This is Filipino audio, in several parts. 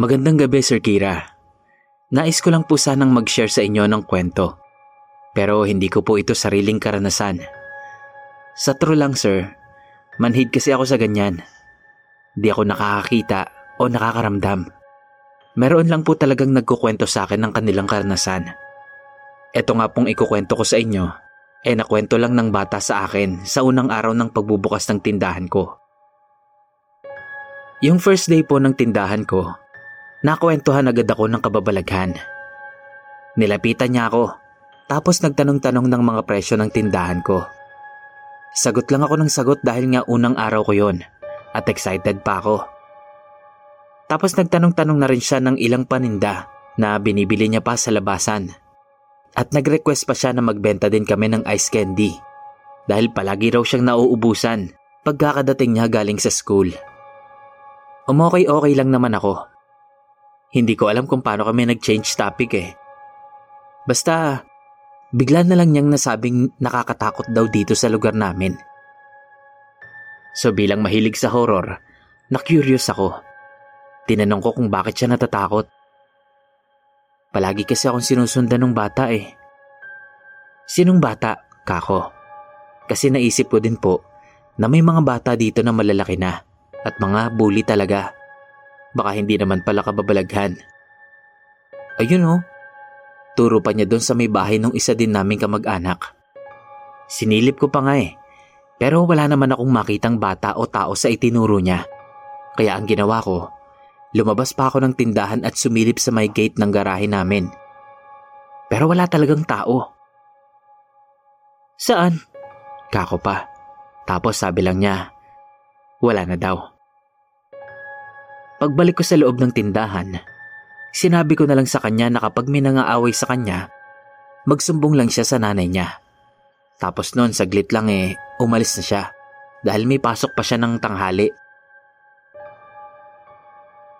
Magandang gabi, Sir Kira. Nais ko lang po sanang mag-share sa inyo ng kwento. Pero hindi ko po ito sariling karanasan. Sa true lang, sir, manhid kasi ako sa ganyan. Di ako nakakakita o nakakaramdam. Meron lang po talagang nagkukwento sa akin ng kanilang karanasan. Ito nga pong ikukwento ko sa inyo, eh nakwento lang ng bata sa akin sa unang araw ng pagbubukas ng tindahan ko. Yung first day po ng tindahan ko, Nakwentuhan agad ako ng kababalaghan. Nilapitan niya ako, tapos nagtanong-tanong ng mga presyo ng tindahan ko. Sagot lang ako ng sagot dahil nga unang araw ko yon at excited pa ako. Tapos nagtanong-tanong na rin siya ng ilang paninda na binibili niya pa sa labasan. At nag-request pa siya na magbenta din kami ng ice candy dahil palagi raw siyang nauubusan pagkakadating niya galing sa school. Umokay-okay lang naman ako hindi ko alam kung paano kami nag-change topic eh. Basta, bigla na lang niyang nasabing nakakatakot daw dito sa lugar namin. So bilang mahilig sa horror, na-curious ako. Tinanong ko kung bakit siya natatakot. Palagi kasi akong sinusundan ng bata eh. Sinong bata, kako? Kasi naisip ko din po na may mga bata dito na malalaki na at mga bully talaga. Baka hindi naman pala kababalaghan. Ayun oh, turo pa niya doon sa may bahay ng isa din naming kamag-anak. Sinilip ko pa nga eh, pero wala naman akong makitang bata o tao sa itinuro niya. Kaya ang ginawa ko, lumabas pa ako ng tindahan at sumilip sa may gate ng garahe namin. Pero wala talagang tao. Saan? Kako pa. Tapos sabi lang niya, wala na daw. Pagbalik ko sa loob ng tindahan, sinabi ko na lang sa kanya na kapag may nangaaway sa kanya, magsumbong lang siya sa nanay niya. Tapos noon saglit lang eh, umalis na siya dahil may pasok pa siya ng tanghali.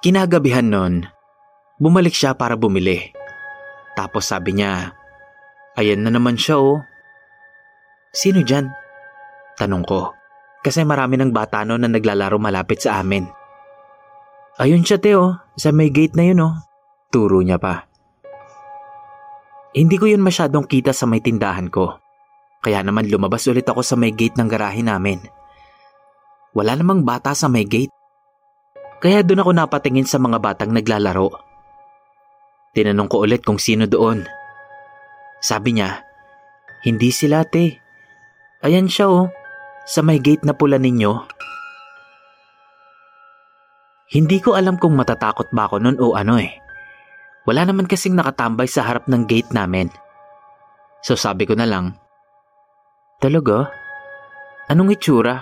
Kinagabihan noon, bumalik siya para bumili. Tapos sabi niya, ayan na naman siya oh. Sino dyan? Tanong ko, kasi marami ng bata noon na naglalaro malapit sa amin. Ayun siya Teo, sa may gate na yun oh. Turo niya pa. Hindi ko yun masyadong kita sa may tindahan ko. Kaya naman lumabas ulit ako sa may gate ng garahe namin. Wala namang bata sa may gate. Kaya doon ako napatingin sa mga batang naglalaro. Tinanong ko ulit kung sino doon. Sabi niya, Hindi sila te. Ayan siya oh. Sa may gate na pula ninyo. Hindi ko alam kung matatakot ba ako nun o ano eh. Wala naman kasing nakatambay sa harap ng gate namin. So sabi ko na lang, Talaga? Anong itsura?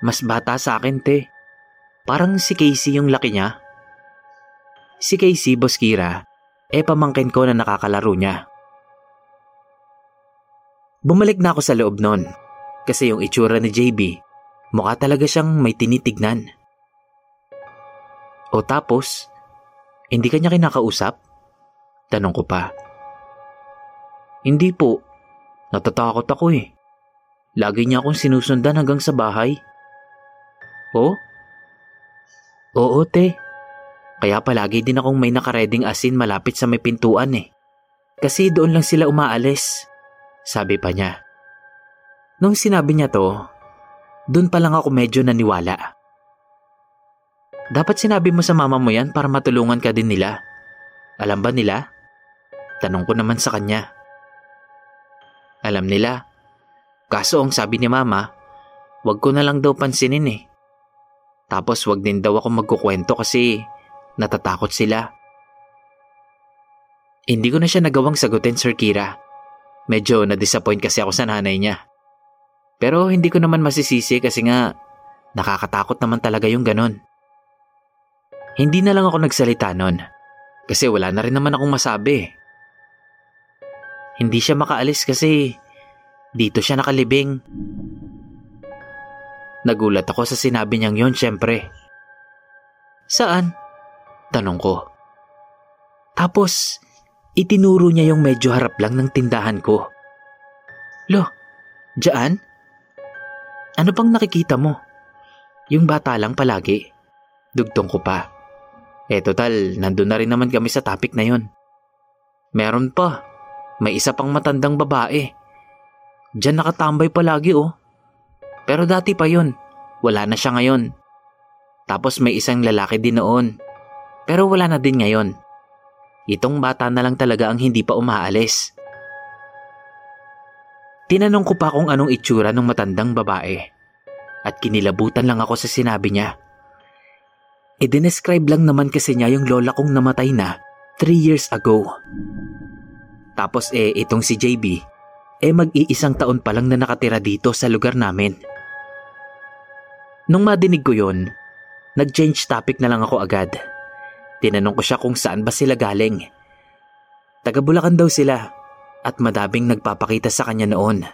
Mas bata sa akin, te. Parang si Casey yung laki niya. Si Casey, Boss Kira, eh pamangkin ko na nakakalaro niya. Bumalik na ako sa loob nun kasi yung itsura ni JB, mukha talaga siyang may tinitignan. O tapos, hindi kanya kinakausap? Tanong ko pa. Hindi po. Natatakot ako eh. Lagi niya akong sinusundan hanggang sa bahay. Oh? Oo, te. Kaya palagi din akong may nakareding asin malapit sa may pintuan eh. Kasi doon lang sila umaalis. Sabi pa niya. Nung sinabi niya to, doon pa lang ako medyo naniwala. Dapat sinabi mo sa mama mo yan para matulungan ka din nila. Alam ba nila? Tanong ko naman sa kanya. Alam nila. Kaso ang sabi ni mama, wag ko na lang daw pansinin eh. Tapos wag din daw ako magkukwento kasi natatakot sila. Hindi ko na siya nagawang sagutin, Sir Kira. Medyo na-disappoint kasi ako sa nanay niya. Pero hindi ko naman masisisi kasi nga nakakatakot naman talaga yung ganon. Hindi na lang ako nagsalita nun kasi wala na rin naman akong masabi. Hindi siya makaalis kasi dito siya nakalibing. Nagulat ako sa sinabi niyang yon syempre. Saan? Tanong ko. Tapos, itinuro niya yung medyo harap lang ng tindahan ko. Lo, dyan? Ano bang nakikita mo? Yung bata lang palagi. Dugtong ko pa. Eh total, nandun na rin naman kami sa topic na yon. Meron pa. May isa pang matandang babae. Diyan nakatambay palagi oh. Pero dati pa yon. Wala na siya ngayon. Tapos may isang lalaki din noon. Pero wala na din ngayon. Itong bata na lang talaga ang hindi pa umaalis. Tinanong ko pa kung anong itsura ng matandang babae. At kinilabutan lang ako sa sinabi niya. I-describe lang naman kasi niya yung lola kong namatay na 3 years ago. Tapos eh itong si JB, eh mag-iisang taon pa lang na nakatira dito sa lugar namin. Nung madinig ko yon, nag-change topic na lang ako agad. Tinanong ko siya kung saan ba sila galing. Taga Bulacan daw sila at madabing nagpapakita sa kanya noon.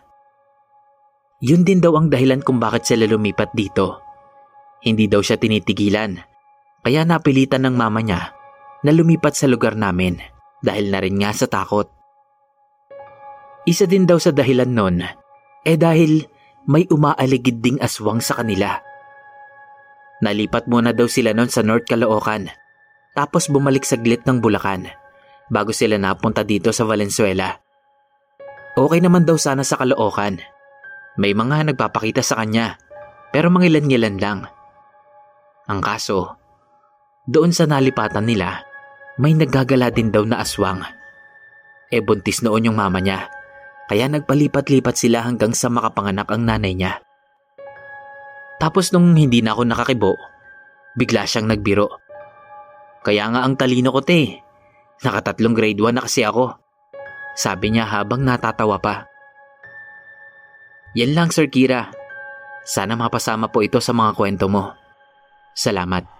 Yun din daw ang dahilan kung bakit sila lumipat dito. Hindi daw siya tinitigilan, kaya napilitan ng mama niya na lumipat sa lugar namin dahil na rin nga sa takot. Isa din daw sa dahilan nun, eh dahil may umaaligid ding aswang sa kanila. Nalipat muna daw sila noon sa North Caloocan, tapos bumalik saglit ng Bulacan bago sila napunta dito sa Valenzuela. Okay naman daw sana sa Caloocan. May mga nagpapakita sa kanya, pero mangilan-ngilan lang. Ang kaso, doon sa nalipatan nila, may naggagala din daw na aswang. E buntis noon yung mama niya, kaya nagpalipat-lipat sila hanggang sa makapanganak ang nanay niya. Tapos nung hindi na ako nakakibo, bigla siyang nagbiro. Kaya nga ang talino ko te, nakatatlong grade 1 na kasi ako. Sabi niya habang natatawa pa. Yan lang Sir Kira. Sana mapasama po ito sa mga kwento mo. Salamat.